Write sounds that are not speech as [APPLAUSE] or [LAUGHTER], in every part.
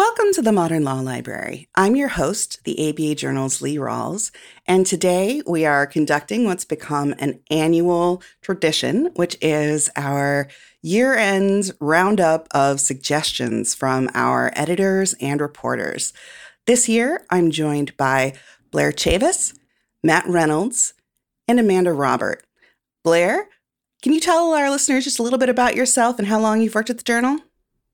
Welcome to the Modern Law Library. I'm your host, the ABA Journal's Lee Rawls, and today we are conducting what's become an annual tradition, which is our year end roundup of suggestions from our editors and reporters. This year, I'm joined by Blair Chavis, Matt Reynolds, and Amanda Robert. Blair, can you tell our listeners just a little bit about yourself and how long you've worked at the Journal?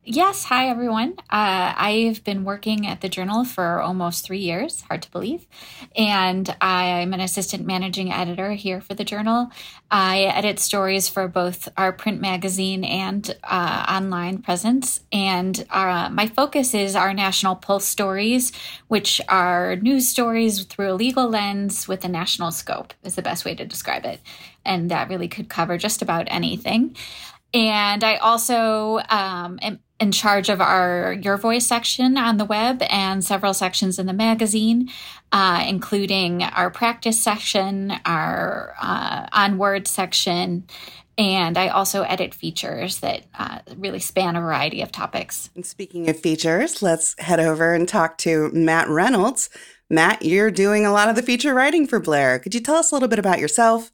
Yes. Hi, everyone. Uh, I've been working at the Journal for almost three years, hard to believe. And I'm an assistant managing editor here for the Journal. I edit stories for both our print magazine and uh, online presence. And uh, my focus is our national pulse stories, which are news stories through a legal lens with a national scope, is the best way to describe it. And that really could cover just about anything. And I also um, am in charge of our Your Voice section on the web and several sections in the magazine, uh, including our practice section, our uh, onward section, and I also edit features that uh, really span a variety of topics. And speaking of features, let's head over and talk to Matt Reynolds. Matt, you're doing a lot of the feature writing for Blair. Could you tell us a little bit about yourself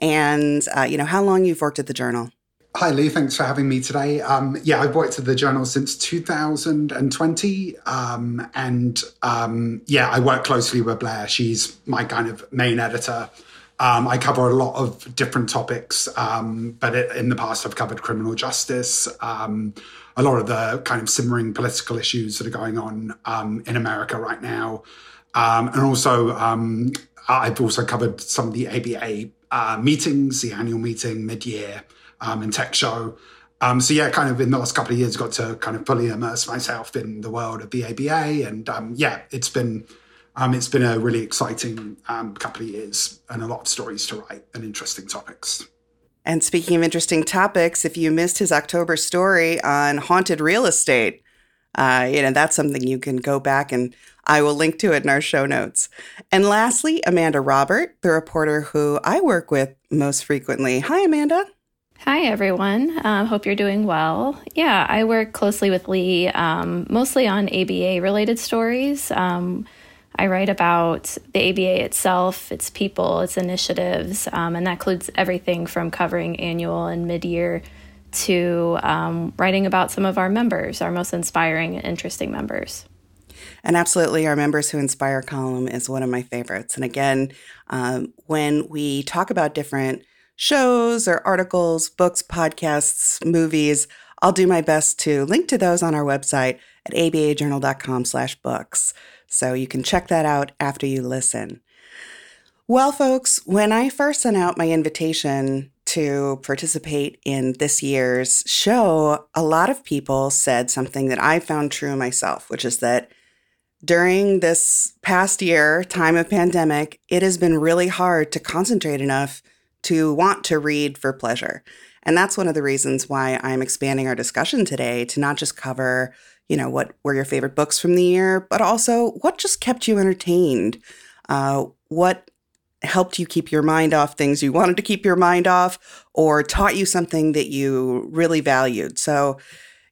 and uh, you know how long you've worked at the Journal? Hi, Lee. Thanks for having me today. Um, yeah, I've worked at the journal since 2020. Um, and um, yeah, I work closely with Blair. She's my kind of main editor. Um, I cover a lot of different topics, um, but it, in the past, I've covered criminal justice, um, a lot of the kind of simmering political issues that are going on in America right now. and also, I've also covered some of the ABA uh, meetings, the annual meeting mid year um, and tech show. Um, so yeah, kind of in the last couple of years, got to kind of fully immerse myself in the world of the ABA, and um, yeah, it's been um, it's been a really exciting um, couple of years and a lot of stories to write and interesting topics. And speaking of interesting topics, if you missed his October story on haunted real estate, uh, you know that's something you can go back and I will link to it in our show notes. And lastly, Amanda Robert, the reporter who I work with most frequently. Hi, Amanda. Hi, everyone. Um, hope you're doing well. Yeah, I work closely with Lee, um, mostly on ABA related stories. Um, I write about the ABA itself, its people, its initiatives, um, and that includes everything from covering annual and mid year to um, writing about some of our members, our most inspiring and interesting members. And absolutely, our Members Who Inspire column is one of my favorites. And again, um, when we talk about different shows or articles, books, podcasts, movies, I'll do my best to link to those on our website at abajournal.com slash books. So you can check that out after you listen. Well, folks, when I first sent out my invitation to participate in this year's show, a lot of people said something that I found true myself, which is that during this past year, time of pandemic, it has been really hard to concentrate enough to want to read for pleasure. And that's one of the reasons why I'm expanding our discussion today to not just cover, you know, what were your favorite books from the year, but also what just kept you entertained, uh, what helped you keep your mind off things you wanted to keep your mind off, or taught you something that you really valued. So,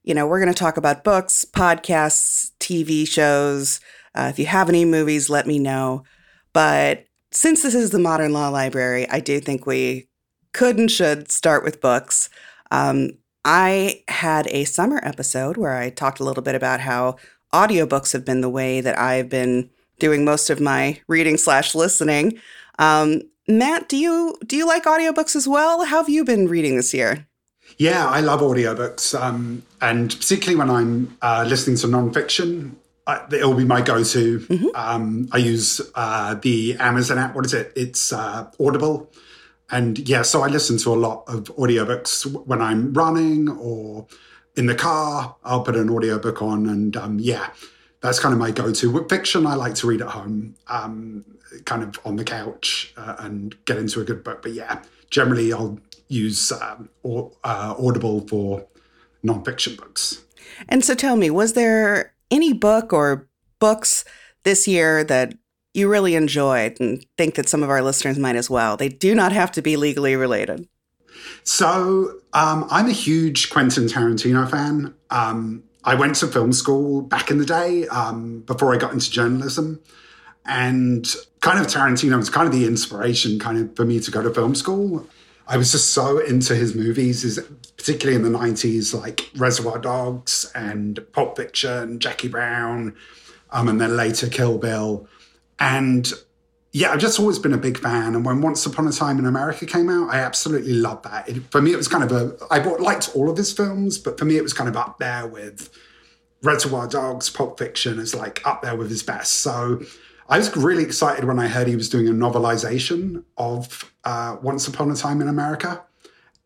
you know, we're going to talk about books, podcasts, TV shows. Uh, if you have any movies, let me know. But since this is the Modern Law Library, I do think we could and should start with books. Um, I had a summer episode where I talked a little bit about how audiobooks have been the way that I've been doing most of my reading slash listening. Um, Matt, do you do you like audiobooks as well? How have you been reading this year? Yeah, I love audiobooks, um, and particularly when I'm uh, listening to nonfiction it'll be my go-to. Mm-hmm. Um, I use uh, the Amazon app. What is it? It's uh, Audible. And yeah, so I listen to a lot of audiobooks when I'm running or in the car. I'll put an audiobook on, and um, yeah, that's kind of my go-to. With fiction, I like to read at home, um, kind of on the couch, uh, and get into a good book. But yeah, generally, I'll use um, or, uh, Audible for nonfiction books. And so, tell me, was there any book or books this year that you really enjoyed and think that some of our listeners might as well. They do not have to be legally related. So um, I'm a huge Quentin Tarantino fan. Um, I went to film school back in the day um, before I got into journalism. And kind of Tarantino was kind of the inspiration kind of for me to go to film school. I was just so into his movies, particularly in the 90s, like Reservoir Dogs and Pulp Fiction, Jackie Brown, um, and then later Kill Bill. And yeah, I've just always been a big fan. And when Once Upon a Time in America came out, I absolutely loved that. It, for me, it was kind of a, I liked all of his films, but for me, it was kind of up there with Reservoir Dogs, Pulp Fiction is like up there with his best. So I was really excited when I heard he was doing a novelization of uh, Once Upon a Time in America.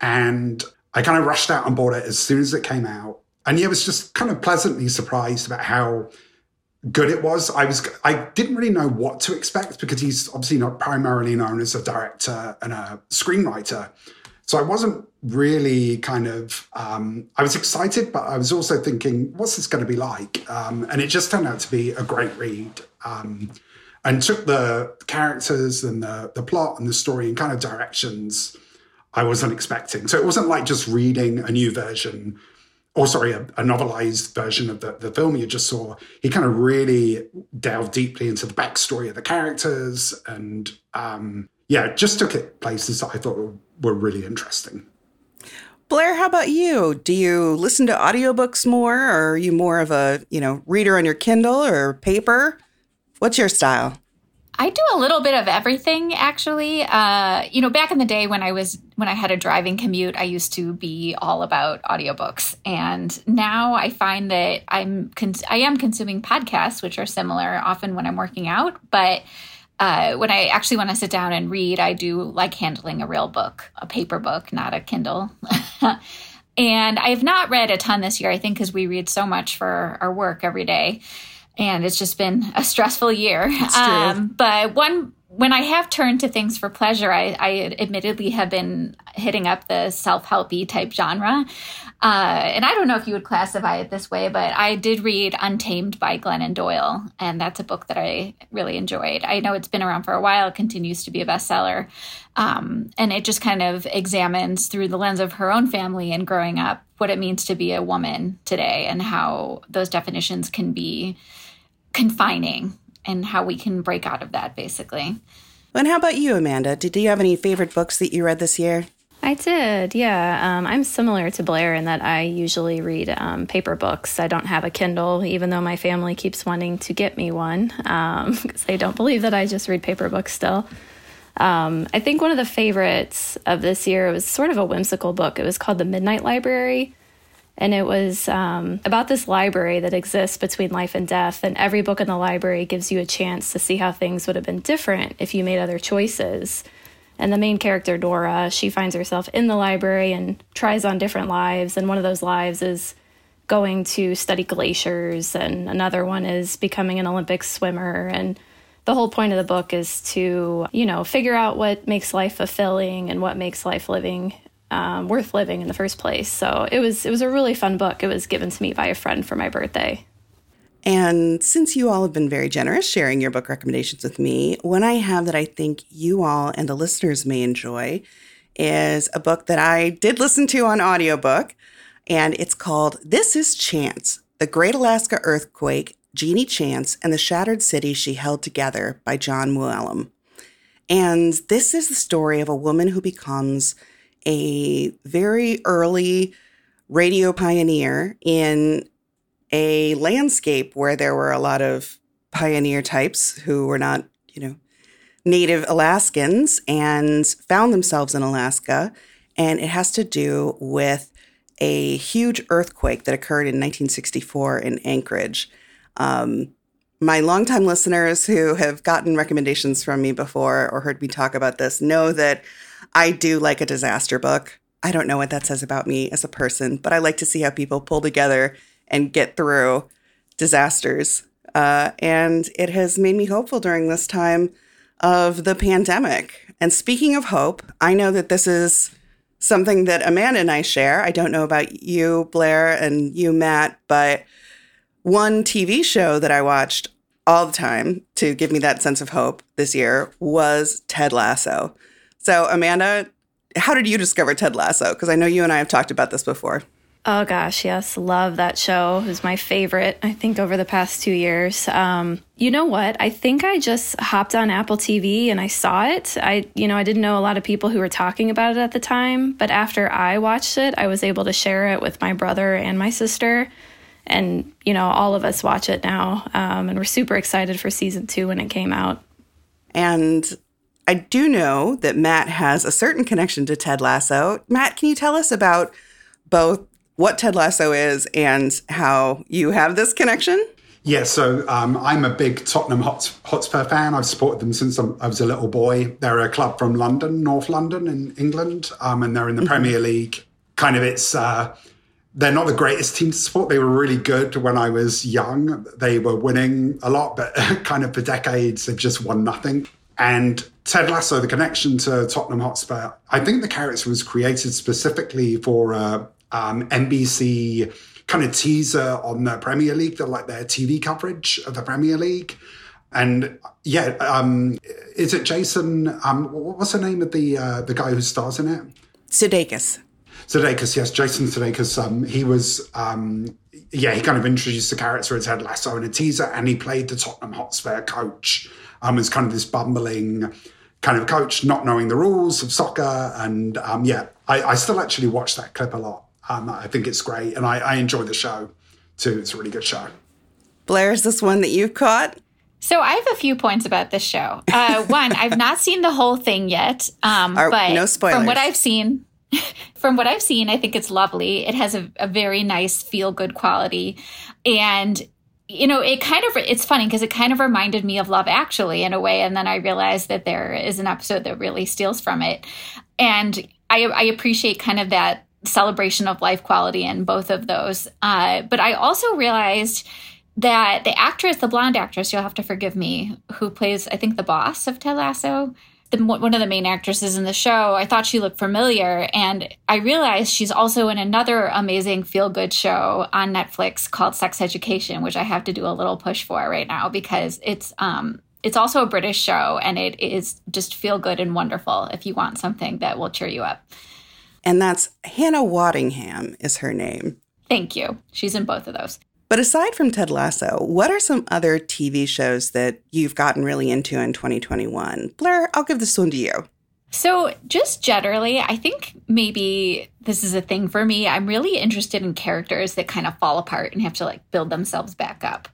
And I kind of rushed out and bought it as soon as it came out. And yeah, I was just kind of pleasantly surprised about how good it was. I was I didn't really know what to expect because he's obviously not primarily known as a director and a screenwriter. So I wasn't really kind of um, I was excited, but I was also thinking, what's this going to be like? Um, and it just turned out to be a great read. Um, and took the characters and the, the plot and the story in kind of directions I wasn't expecting. So it wasn't like just reading a new version or sorry, a, a, novelized version of the, the film you just saw, he kind of really delved deeply into the backstory of the characters and um, yeah, just took it places that I thought were, were really interesting. Blair, how about you? Do you listen to audiobooks more or are you more of a, you know, reader on your Kindle or paper? What's your style? I do a little bit of everything actually. Uh, you know, back in the day when I was when I had a driving commute, I used to be all about audiobooks. And now I find that I'm I am consuming podcasts which are similar often when I'm working out, but uh, when I actually want to sit down and read, I do like handling a real book, a paper book, not a Kindle. [LAUGHS] and I have not read a ton this year, I think, because we read so much for our work every day and it's just been a stressful year. Um, but one when I have turned to things for pleasure, I, I admittedly have been hitting up the self-helpy type genre. Uh, and I don't know if you would classify it this way, but I did read Untamed by Glennon Doyle, and that's a book that I really enjoyed. I know it's been around for a while, it continues to be a bestseller. Um, and it just kind of examines through the lens of her own family and growing up what it means to be a woman today and how those definitions can be confining and how we can break out of that basically. And how about you, Amanda? Did you have any favorite books that you read this year? I did, yeah. Um, I'm similar to Blair in that I usually read um, paper books. I don't have a Kindle, even though my family keeps wanting to get me one because um, [LAUGHS] they don't believe that I just read paper books still. Um, I think one of the favorites of this year was sort of a whimsical book. It was called The Midnight Library. And it was um, about this library that exists between life and death. And every book in the library gives you a chance to see how things would have been different if you made other choices. And the main character, Dora, she finds herself in the library and tries on different lives. And one of those lives is going to study glaciers, and another one is becoming an Olympic swimmer. And the whole point of the book is to, you know, figure out what makes life fulfilling and what makes life living um, worth living in the first place. So it was it was a really fun book. It was given to me by a friend for my birthday. And since you all have been very generous sharing your book recommendations with me, one I have that I think you all and the listeners may enjoy is a book that I did listen to on audiobook, and it's called This is Chance The Great Alaska Earthquake, Genie Chance, and the Shattered City She Held Together by Jon Mooallem. And this is the story of a woman who becomes a very early radio pioneer in a landscape where there were a lot of pioneer types who were not, you know, native Alaskans and found themselves in Alaska. And it has to do with a huge earthquake that occurred in 1964 in Anchorage. Um, my longtime listeners who have gotten recommendations from me before or heard me talk about this know that I do like a disaster book. I don't know what that says about me as a person, but I like to see how people pull together and get through disasters. Uh, and it has made me hopeful during this time of the pandemic. And speaking of hope, I know that this is something that Amanda and I share. I don't know about you, Blair, and you, Matt, but one TV show that I watched all the time to give me that sense of hope this year was Ted Lasso. So, Amanda, how did you discover Ted Lasso? Because I know you and I have talked about this before. Oh gosh, yes, love that show. It was my favorite, I think, over the past two years. Um, you know what? I think I just hopped on Apple TV and I saw it. I, you know, I didn't know a lot of people who were talking about it at the time, but after I watched it, I was able to share it with my brother and my sister, and you know, all of us watch it now, um, and we're super excited for season two when it came out. And I do know that Matt has a certain connection to Ted Lasso. Matt, can you tell us about both what Ted Lasso is and how you have this connection? Yeah, so um, I'm a big Tottenham Hotspur fan. I've supported them since I was a little boy. They're a club from London, North London in England, um, and they're in the mm-hmm. Premier League. Kind of, it's uh, they're not the greatest team to support. They were really good when I was young. They were winning a lot, but [LAUGHS] kind of for decades they've just won nothing. And Ted Lasso, the connection to Tottenham Hotspur, I think the character was created specifically for uh, um, NBC kind of teaser on the Premier League, the, like their TV coverage of the Premier League. And yeah, um, is it Jason? Um, what's the name of the uh, the guy who stars in it? Sudeikis. Sudeikis, yes, Jason Sudeikis. Um, he was, um, yeah, he kind of introduced the character as Ted Lasso in a teaser, and he played the Tottenham Hotspur coach. Um, as kind of this bumbling kind of coach, not knowing the rules of soccer, and um, yeah, I, I still actually watch that clip a lot. Um, I think it's great, and I, I enjoy the show too. It's a really good show. Blair, is this one that you've caught? So I have a few points about this show. Uh, [LAUGHS] one, I've not seen the whole thing yet, um, Are, but no spoilers. from what I've seen, [LAUGHS] from what I've seen, I think it's lovely. It has a, a very nice feel good quality, and you know, it kind of it's funny because it kind of reminded me of Love Actually in a way, and then I realized that there is an episode that really steals from it, and I, I appreciate kind of that celebration of life quality in both of those. Uh, but I also realized that the actress, the blonde actress, you'll have to forgive me, who plays, I think, the boss of Ted Lasso, the, one of the main actresses in the show, I thought she looked familiar. And I realized she's also in another amazing feel good show on Netflix called Sex Education, which I have to do a little push for right now because it's, um, it's also a British show and it is just feel good and wonderful if you want something that will cheer you up and that's Hannah Waddingham is her name. Thank you. She's in both of those. But aside from Ted Lasso, what are some other TV shows that you've gotten really into in 2021? Blair, I'll give this one to you. So, just generally, I think maybe this is a thing for me. I'm really interested in characters that kind of fall apart and have to like build themselves back up.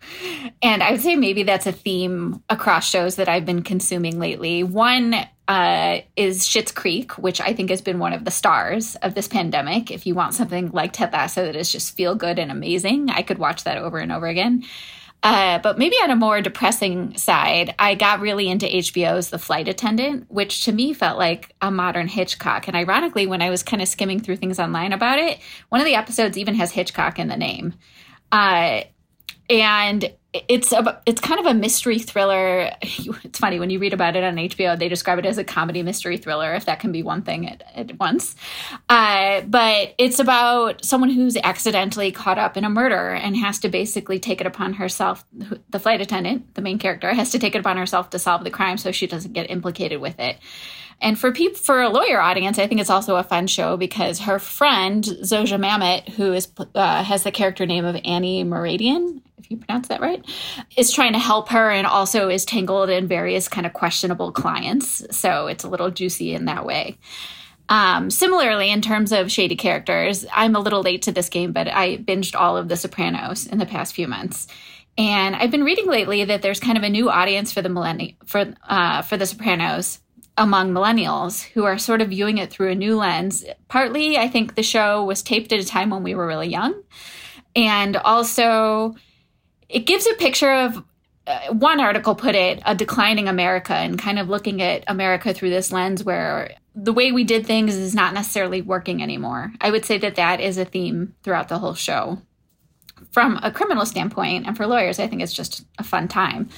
And I would say maybe that's a theme across shows that I've been consuming lately. One uh, is Schitt's Creek, which I think has been one of the stars of this pandemic. If you want something like Ted Lasso that is just feel good and amazing, I could watch that over and over again. Uh, but maybe on a more depressing side, I got really into HBO's The Flight Attendant, which to me felt like a modern Hitchcock. And ironically, when I was kind of skimming through things online about it, one of the episodes even has Hitchcock in the name. Uh, and it's a, it's kind of a mystery thriller. [LAUGHS] It's funny when you read about it on HBO, they describe it as a comedy mystery thriller, if that can be one thing at, at once. Uh, but it's about someone who's accidentally caught up in a murder and has to basically take it upon herself. The flight attendant, the main character, has to take it upon herself to solve the crime so she doesn't get implicated with it. And for people, for a lawyer audience, I think it's also a fun show because her friend Zosia Mamet, who is uh, has the character name of Annie Mouradian, if you pronounce that right, is trying to help her and also is tangled in various kind of questionable clients. So it's a little juicy in that way. Um, similarly, in terms of shady characters, I'm a little late to this game, but I binged all of The Sopranos in the past few months. And I've been reading lately that there's kind of a new audience for the millenni- for uh, for The Sopranos among millennials who are sort of viewing it through a new lens. Partly, I think the show was taped at a time when we were really young. And also, it gives a picture of uh, one article put it a declining America and kind of looking at America through this lens where the way we did things is not necessarily working anymore. I would say that that is a theme throughout the whole show. From a criminal standpoint and for lawyers, I think it's just a fun time.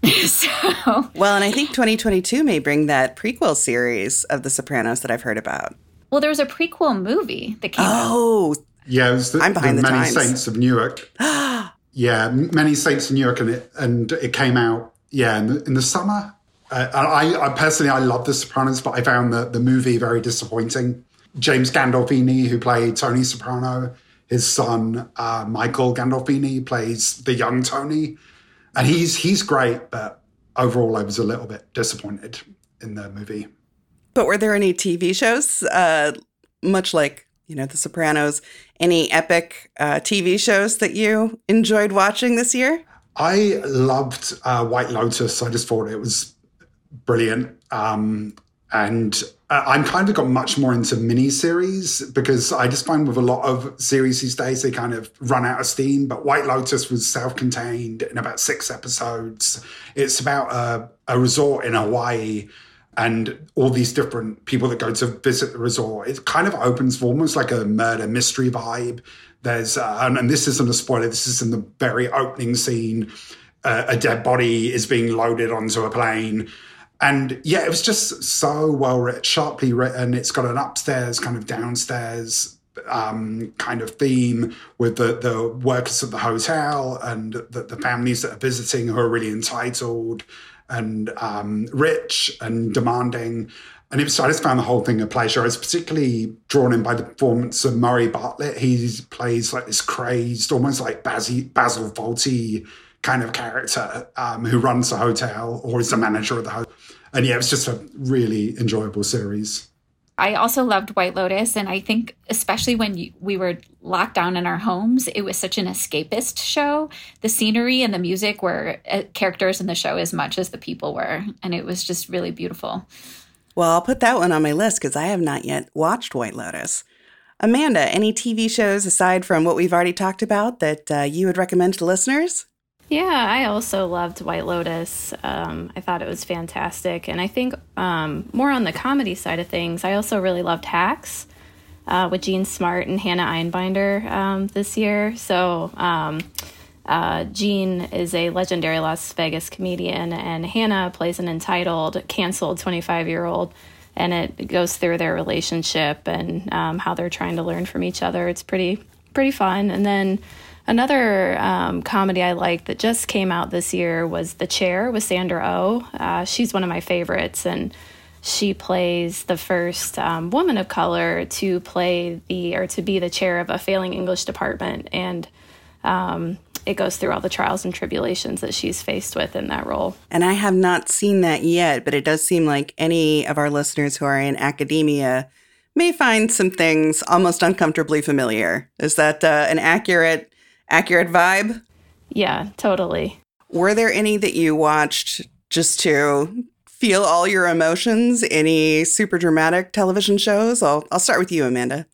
[LAUGHS] so well and i think 2022 may bring that prequel series of the sopranos that i've heard about well there was a prequel movie that came oh out. yeah it was the, I'm behind the, the many times. saints of newark [GASPS] [GASPS] yeah many saints of newark and it and it came out yeah in the, in the summer uh, I, I personally i love the sopranos but i found the, the movie very disappointing james gandolfini who played tony soprano his son uh, Michael Gandolfini plays the young Tony, and he's he's great. But overall, I was a little bit disappointed in the movie. But were there any TV shows, uh, much like you know The Sopranos, any epic uh, TV shows that you enjoyed watching this year? I loved uh, White Lotus. I just thought it was brilliant. Um, and uh, I'm kind of got much more into miniseries because I just find with a lot of series these days, they kind of run out of steam. But White Lotus was self contained in about six episodes. It's about a, a resort in Hawaii and all these different people that go to visit the resort. It kind of opens for almost like a murder mystery vibe. There's, uh, and, and, this isn't a spoiler, this is in the very opening scene. Uh, a dead body is being loaded onto a plane and yeah, it was just so well written, sharply written. It's got an upstairs, kind of downstairs um, kind of theme with the, the workers of the hotel and the, the families that are visiting who are really entitled and um, rich and demanding. And it was, I just found the whole thing a pleasure. I was particularly drawn in by the performance of Murray Bartlett. He plays like this crazed, almost like Basil, Basil Fawlty kind of character um, who runs the hotel or is the manager of the hotel. And yeah, it was just a really enjoyable series. I also loved White Lotus, and I think especially when we were locked down in our homes, it was such an escapist show. The scenery and the music were uh, characters in the show as much as the people were, and it was just really beautiful. Well, I'll put that one on my list because I have not yet watched White Lotus. Amanda, any TV shows aside from what we've already talked about that uh, you would recommend to listeners? Yeah, I also loved White Lotus. Um, I thought it was fantastic. And I think um, more on the comedy side of things, I also really loved Hacks uh, with Jean Smart and Hannah Einbinder um, this year. So, um, uh, Jean is a legendary Las Vegas comedian, and Hannah plays an entitled, canceled 25 year old. And it goes through their relationship and um, how they're trying to learn from each other. It's pretty, pretty fun. And then Another um, comedy I liked that just came out this year was The Chair with Sandra O. Oh. Uh, she's one of my favorites, and she plays the first um, woman of color to play the or to be the chair of a failing English department, and um, it goes through all the trials and tribulations that she's faced with in that role. And I have not seen that yet, but it does seem like any of our listeners who are in academia may find some things almost uncomfortably familiar. Is that uh, an accurate accurate vibe? Yeah, totally. Were there any that you watched just to feel all your emotions? Any super dramatic television shows? I'll, I'll start with you, Amanda.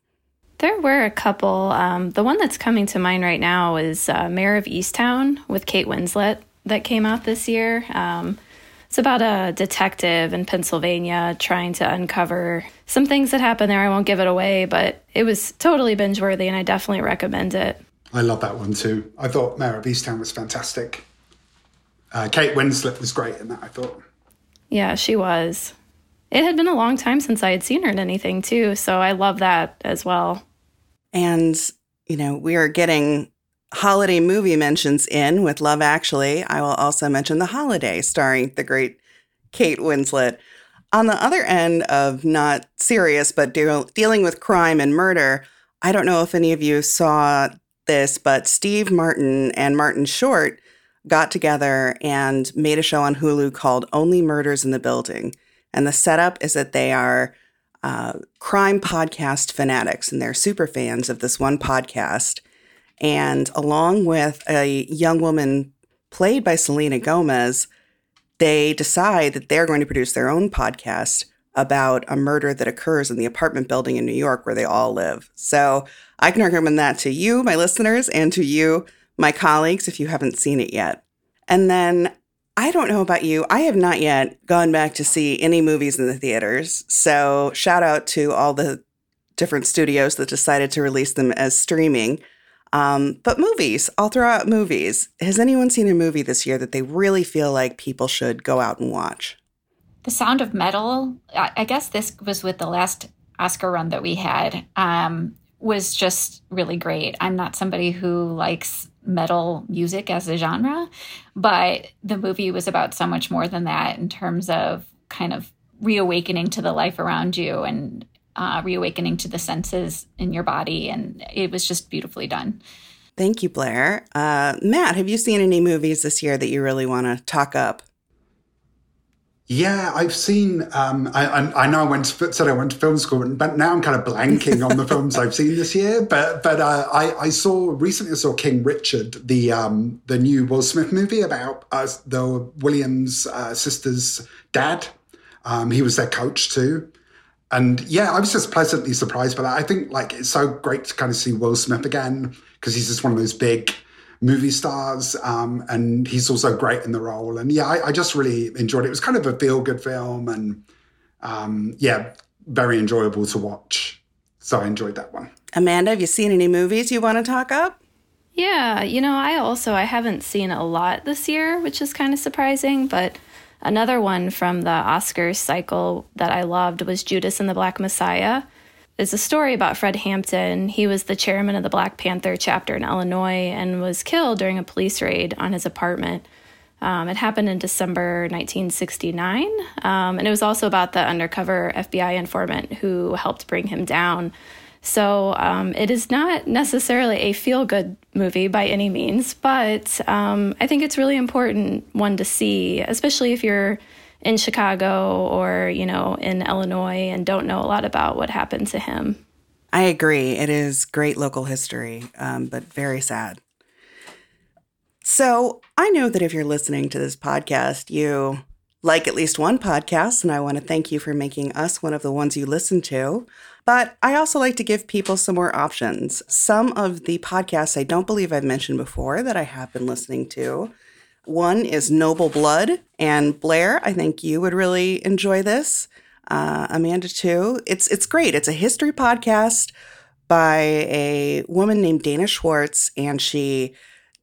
There were a couple. Um, the one that's coming to mind right now is uh, Mare of Easttown with Kate Winslet that came out this year. Um, it's about a detective in Pennsylvania trying to uncover some things that happened there. I won't give it away, but it was totally binge worthy, and I definitely recommend it. I love that one too. I thought Mare of Easttown was fantastic. Uh, Kate Winslet was great in that, I thought. Yeah, she was. It had been a long time since I had seen her in anything too, so I love that as well. And, you know, we are getting holiday movie mentions in with Love Actually. I will also mention The Holiday, starring the great Kate Winslet. On the other end of not serious, but deal- dealing with crime and murder, I don't know if any of you saw this, but Steve Martin and Martin Short got together and made a show on Hulu called Only Murders in the Building. And the setup is that they are uh, crime podcast fanatics and they're super fans of this one podcast. And along with a young woman played by Selena Gomez, they decide that they're going to produce their own podcast about a murder that occurs in the apartment building in New York where they all live. So I can recommend that to you, my listeners, and to you, my colleagues, if you haven't seen it yet. And then I don't know about you. I have not yet gone back to see any movies in the theaters. So shout out to all the different studios that decided to release them as streaming. Um, but movies, I'll throw out movies. Has anyone seen a movie this year that they really feel like people should go out and watch? The Sound of Metal, I guess this was with the last Oscar run that we had, um, was just really great. I'm not somebody who likes metal music as a genre, but the movie was about so much more than that in terms of kind of reawakening to the life around you and uh, reawakening to the senses in your body. And it was just beautifully done. Thank you, Blair. Uh, Matt, have you seen any movies this year that you really want to talk up? Yeah, I've seen. Um, I, I, I, know I went to, said I went to film school, but now I'm kind of blanking on the films I've seen this year. But but uh, I, I saw recently I saw King Richard, the um, the new Will Smith movie about uh, the Williams uh, sisters' dad. Um, he was their coach too, and yeah, I was just pleasantly surprised by that. I think like it's so great to kind of see Will Smith again because he's just one of those big movie stars, um, and he's also great in the role. And yeah, I, I just really enjoyed it. It was kind of a feel good film, and um, yeah, very enjoyable to watch. So I enjoyed that one. Amanda, have you seen any movies you want to talk up? Yeah, you know, I also I haven't seen a lot this year, which is kind of surprising, but another one from the Oscars cycle that I loved was Judas and the Black Messiah is a story about Fred Hampton. He was the chairman of the Black Panther chapter in Illinois and was killed during a police raid on his apartment. Um, it happened in December 1969, um, and it was also about the undercover FBI informant who helped bring him down. So um, it is not necessarily a feel good movie by any means, but um, I think it's really important one to see, especially if you're in Chicago or, you know, in Illinois and don't know a lot about what happened to him. I agree. It is great local history, um, but very sad. So I know that if you're listening to this podcast, you like at least one podcast, and I want to thank you for making us one of the ones you listen to. But I also like to give people some more options. Some of the podcasts I don't believe I've mentioned before that I have been listening to one is Noble Blood. And Blair, I think you would really enjoy this. Uh, Amanda, too. It's, it's great. It's a history podcast by a woman named Dana Schwartz, and she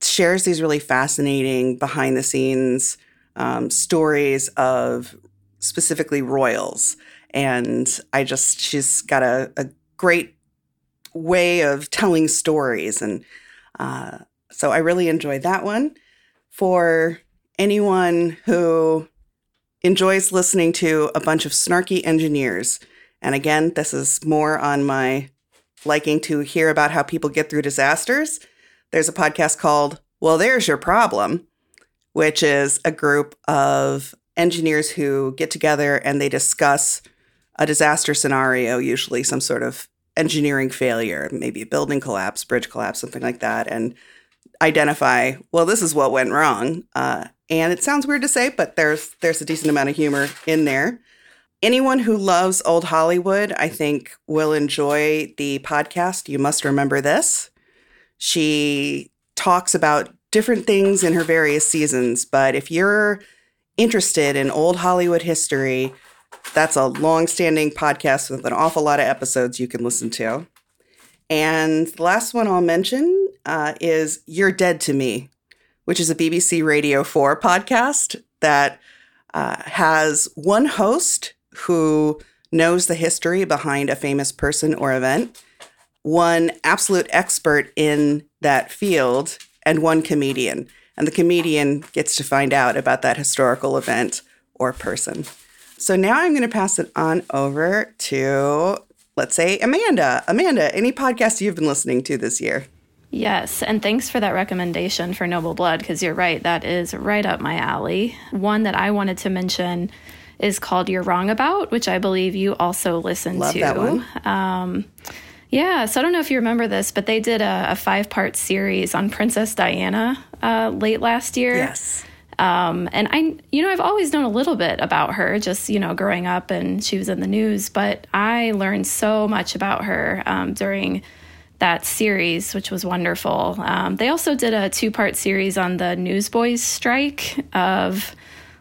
shares these really fascinating behind the scenes um, stories of specifically royals. And I just, she's got a, a great way of telling stories. And uh, so I really enjoyed that one for anyone who enjoys listening to a bunch of snarky engineers. And again, this is more on my liking to hear about how people get through disasters. There's a podcast called Well, There's Your Problem, which is a group of engineers who get together and they discuss a disaster scenario, usually some sort of engineering failure, maybe a building collapse, bridge collapse, something like that. And identify, well, this is what went wrong. Uh, and it sounds weird to say, but there's there's a decent amount of humor in there. Anyone who loves old Hollywood, I think, will enjoy the podcast. You must remember this. She talks about different things in her various seasons, but if you're interested in old Hollywood history, that's a long-standing podcast with an awful lot of episodes you can listen to. And the last one I'll mention uh, is You're Dead to Me, which is a BBC Radio 4 podcast that uh, has one host who knows the history behind a famous person or event, one absolute expert in that field, and one comedian. And the comedian gets to find out about that historical event or person. So now I'm going to pass it on over to, let's say, Amanda. Amanda, any podcast you've been listening to this year? Yes, and thanks for that recommendation for Noble Blood because you're right, that is right up my alley. One that I wanted to mention is called You're Wrong About, which I believe you also listened Love to. That one. Um, yeah, so I don't know if you remember this, but they did a, a five part series on Princess Diana uh, late last year. Yes. Um, and I, you know, I've always known a little bit about her, just, you know, growing up and she was in the news, but I learned so much about her um, during that series, which was wonderful. Um, they also did a two part series on the Newsboys strike of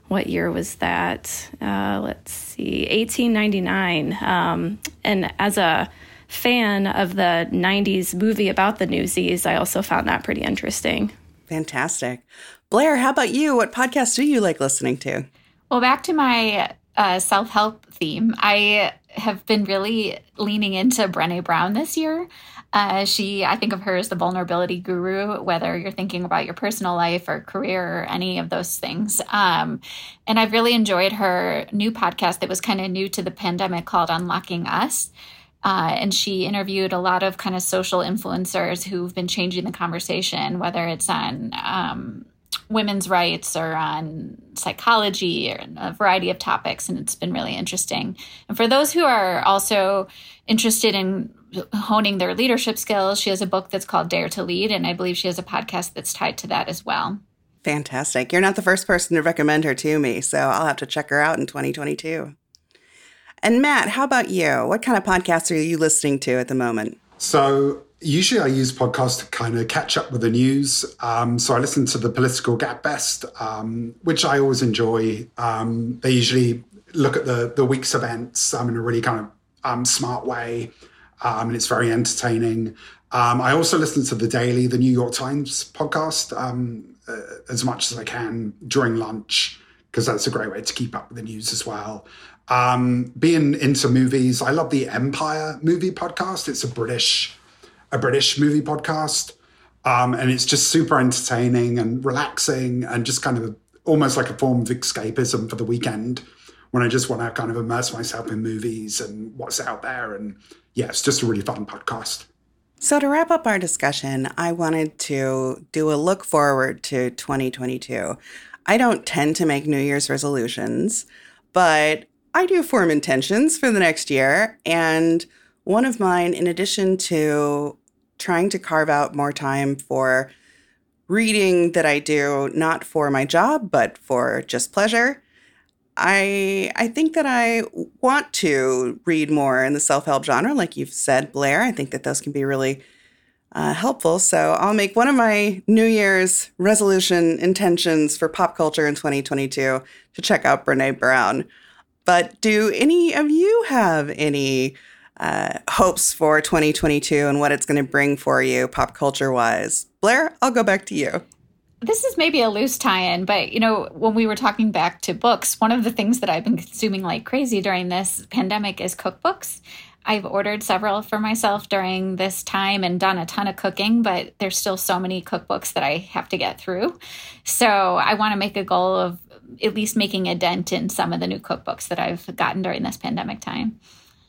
what year was that? Uh, let's see, 1899. Um, and as a fan of the 90s movie about the Newsies, I also found that pretty interesting. Fantastic. Blair, how about you? What podcasts do you like listening to? Well, back to my uh, self help theme, I have been really leaning into Brene Brown this year. Uh, she, I think of her as the vulnerability guru, whether you're thinking about your personal life or career or any of those things. Um, and I've really enjoyed her new podcast that was kind of new to the pandemic called Unlocking Us. Uh, and she interviewed a lot of kind of social influencers who've been changing the conversation, whether it's on um, women's rights or on psychology or a variety of topics. And it's been really interesting. And for those who are also interested in honing their leadership skills, she has a book that's called Dare to Lead. And I believe she has a podcast that's tied to that as well. Fantastic. You're not the first person to recommend her to me, so I'll have to check her out in 2022. And Matt, how about you? What kind of podcasts are you listening to at the moment? So usually I use podcasts to kind of catch up with the news. Um, so I listen to the Political Gabfest, um, which I always enjoy. Um, they usually look at the the week's events um, in a really kind of um, smart way, um, and it's very entertaining. I also listen to the Daily, the New York Times podcast, uh, as much as I can during lunch because that's a great way to keep up with the news as well. Being into movies, I love the Empire movie podcast. It's a British, a British movie podcast, um, and it's just super entertaining and relaxing, and just kind of almost like a form of escapism for the weekend when I just want to kind of immerse myself in movies and what's out there. And yeah, it's just a really fun podcast. So, to wrap up our discussion, I wanted to do a look forward to 2022. I don't tend to make New Year's resolutions, but I do form intentions for the next year. And one of mine, in addition to trying to carve out more time for reading that I do, not for my job, but for just pleasure, I I think that I want to read more in the self-help genre, like you've said, Blair. I think that those can be really uh, helpful. So I'll make one of my New Year's resolution intentions for pop culture in 2022 to check out Brene Brown. But do any of you have any uh, hopes for 2022 and what it's going to bring for you pop culture wise? Blair, I'll go back to you. This is maybe a loose tie in, but you know, when we were talking back to books, one of the things that I've been consuming like crazy during this pandemic is cookbooks. I've ordered several for myself during this time and done a ton of cooking, but there's still so many cookbooks that I have to get through. So I want to make a goal of at least making a dent in some of the new cookbooks that I've gotten during this pandemic time.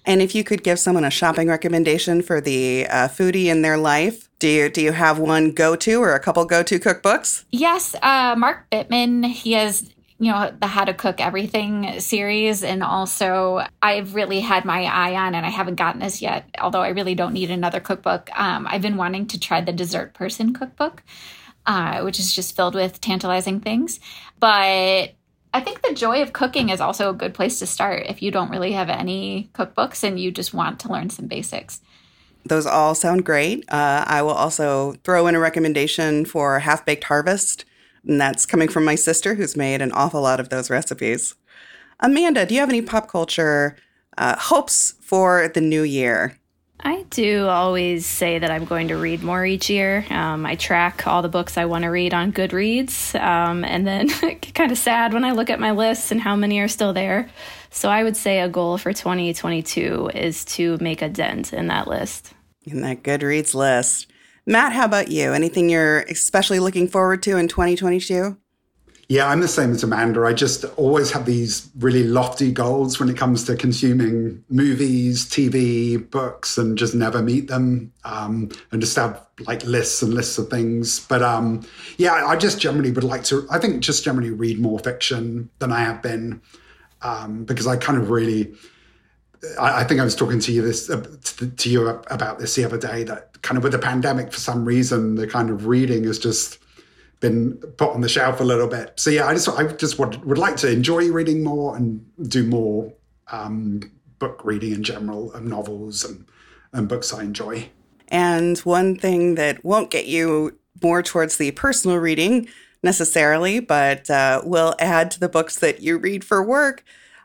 And if you could give someone a shopping recommendation for the uh, foodie in their life, do you do you have one go to or a couple go to cookbooks? Yes, uh, Mark Bittman. He has you know the How to Cook Everything series, and also I've really had my eye on, and I haven't gotten this yet. Although I really don't need another cookbook. Um, I've been wanting to try the Dessert Person cookbook uh, which is just filled with tantalizing things. But I think the joy of cooking is also a good place to start if you don't really have any cookbooks and you just want to learn some basics. Those all sound great. Uh, I will also throw in a recommendation for Half Baked Harvest, and that's coming from my sister who's made an awful lot of those recipes. Amanda, do you have any pop culture uh, hopes for the new year? I do always say that I'm going to read more each year. Um, I track all the books I want to read on Goodreads, um, and then [LAUGHS] get kind of sad when I look at my lists and how many are still there. So I would say a goal for 2022 is to make a dent in that list. In that Goodreads list. Matt, how about you? Anything you're especially looking forward to in 2022? Yeah, I'm the same as Amanda. I just always have these really lofty goals when it comes to consuming movies, TV, books, and just never meet them. Um, and just have like lists and lists of things. But um, yeah, I just generally would like to, I think, just generally read more fiction than I have been um, because I kind of really. I, I think I was talking to you this uh, to, to you about this the other day. That kind of with the pandemic, for some reason, the kind of reading is just been put on the shelf a little bit. So yeah, I just I just would would like to enjoy reading more and do more um, book reading in general and novels and, and books I enjoy. And one thing that won't get you more towards the personal reading necessarily, but uh, will add to the books that you read for work.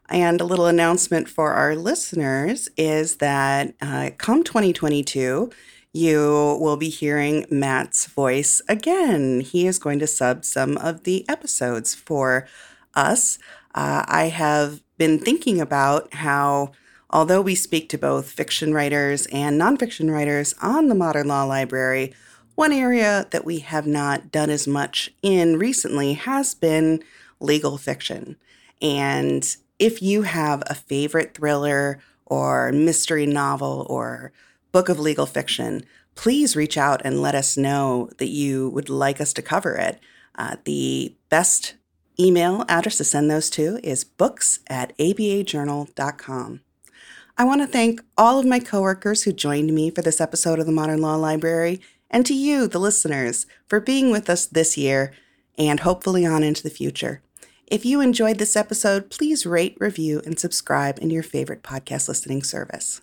And a little announcement for our listeners is that uh, come 2022, you will be hearing Matt's voice again. He is going to sub some of the episodes for us. Uh, I have been thinking about how, although we speak to both fiction writers and nonfiction writers on the Modern Law Library, one area that we have not done as much in recently has been legal fiction. And if you have a favorite thriller or mystery novel or book of legal fiction, please reach out and let us know that you would like us to cover it. Uh, the best email address to send those to is books at abajournal.com. I want to thank all of my coworkers who joined me for this episode of the Modern Law Library, and to you, the listeners, for being with us this year and hopefully on into the future. If you enjoyed this episode, please rate, review, and subscribe in your favorite podcast listening service.